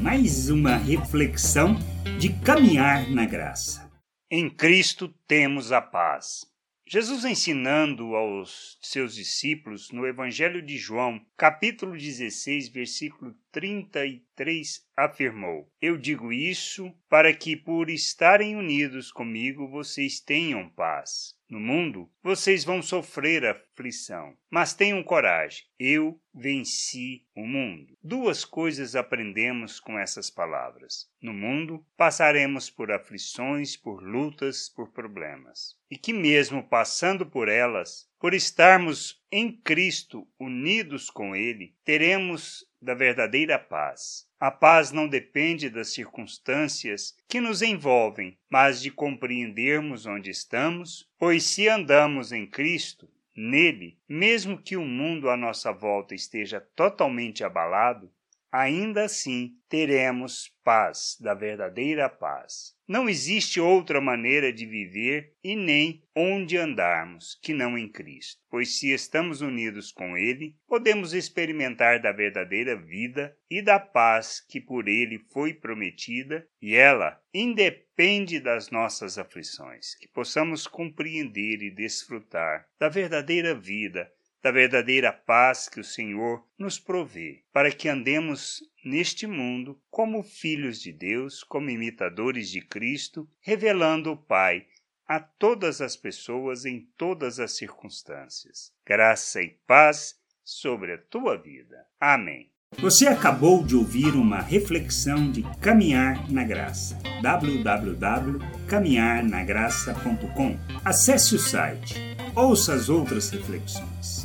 mais uma reflexão de caminhar na graça. Em Cristo temos a paz. Jesus ensinando aos seus discípulos no Evangelho de João, capítulo 16, versículo 33, afirmou: Eu digo isso para que, por estarem unidos comigo, vocês tenham paz. No mundo, vocês vão sofrer aflição, mas tenham coragem. Eu venci o mundo. Duas coisas aprendemos com essas palavras. No mundo, passaremos por aflições, por lutas, por problemas. E que, mesmo passando por elas, por estarmos em Cristo unidos com Ele, teremos da verdadeira paz. A paz não depende das circunstâncias que nos envolvem, mas de compreendermos onde estamos, pois se andamos em Cristo, nele, mesmo que o mundo à nossa volta esteja totalmente abalado, ainda assim teremos paz, da verdadeira paz. Não existe outra maneira de viver e nem onde andarmos que não em Cristo, pois se estamos unidos com Ele, podemos experimentar da verdadeira vida e da paz que por Ele foi prometida, e ela independe das nossas aflições, que possamos compreender e desfrutar da verdadeira vida da verdadeira paz que o Senhor nos provê, para que andemos neste mundo como filhos de Deus, como imitadores de Cristo, revelando o Pai a todas as pessoas em todas as circunstâncias. Graça e paz sobre a tua vida. Amém. Você acabou de ouvir uma reflexão de Caminhar na Graça. www.caminharnagraça.com. Acesse o site. Ouça as outras reflexões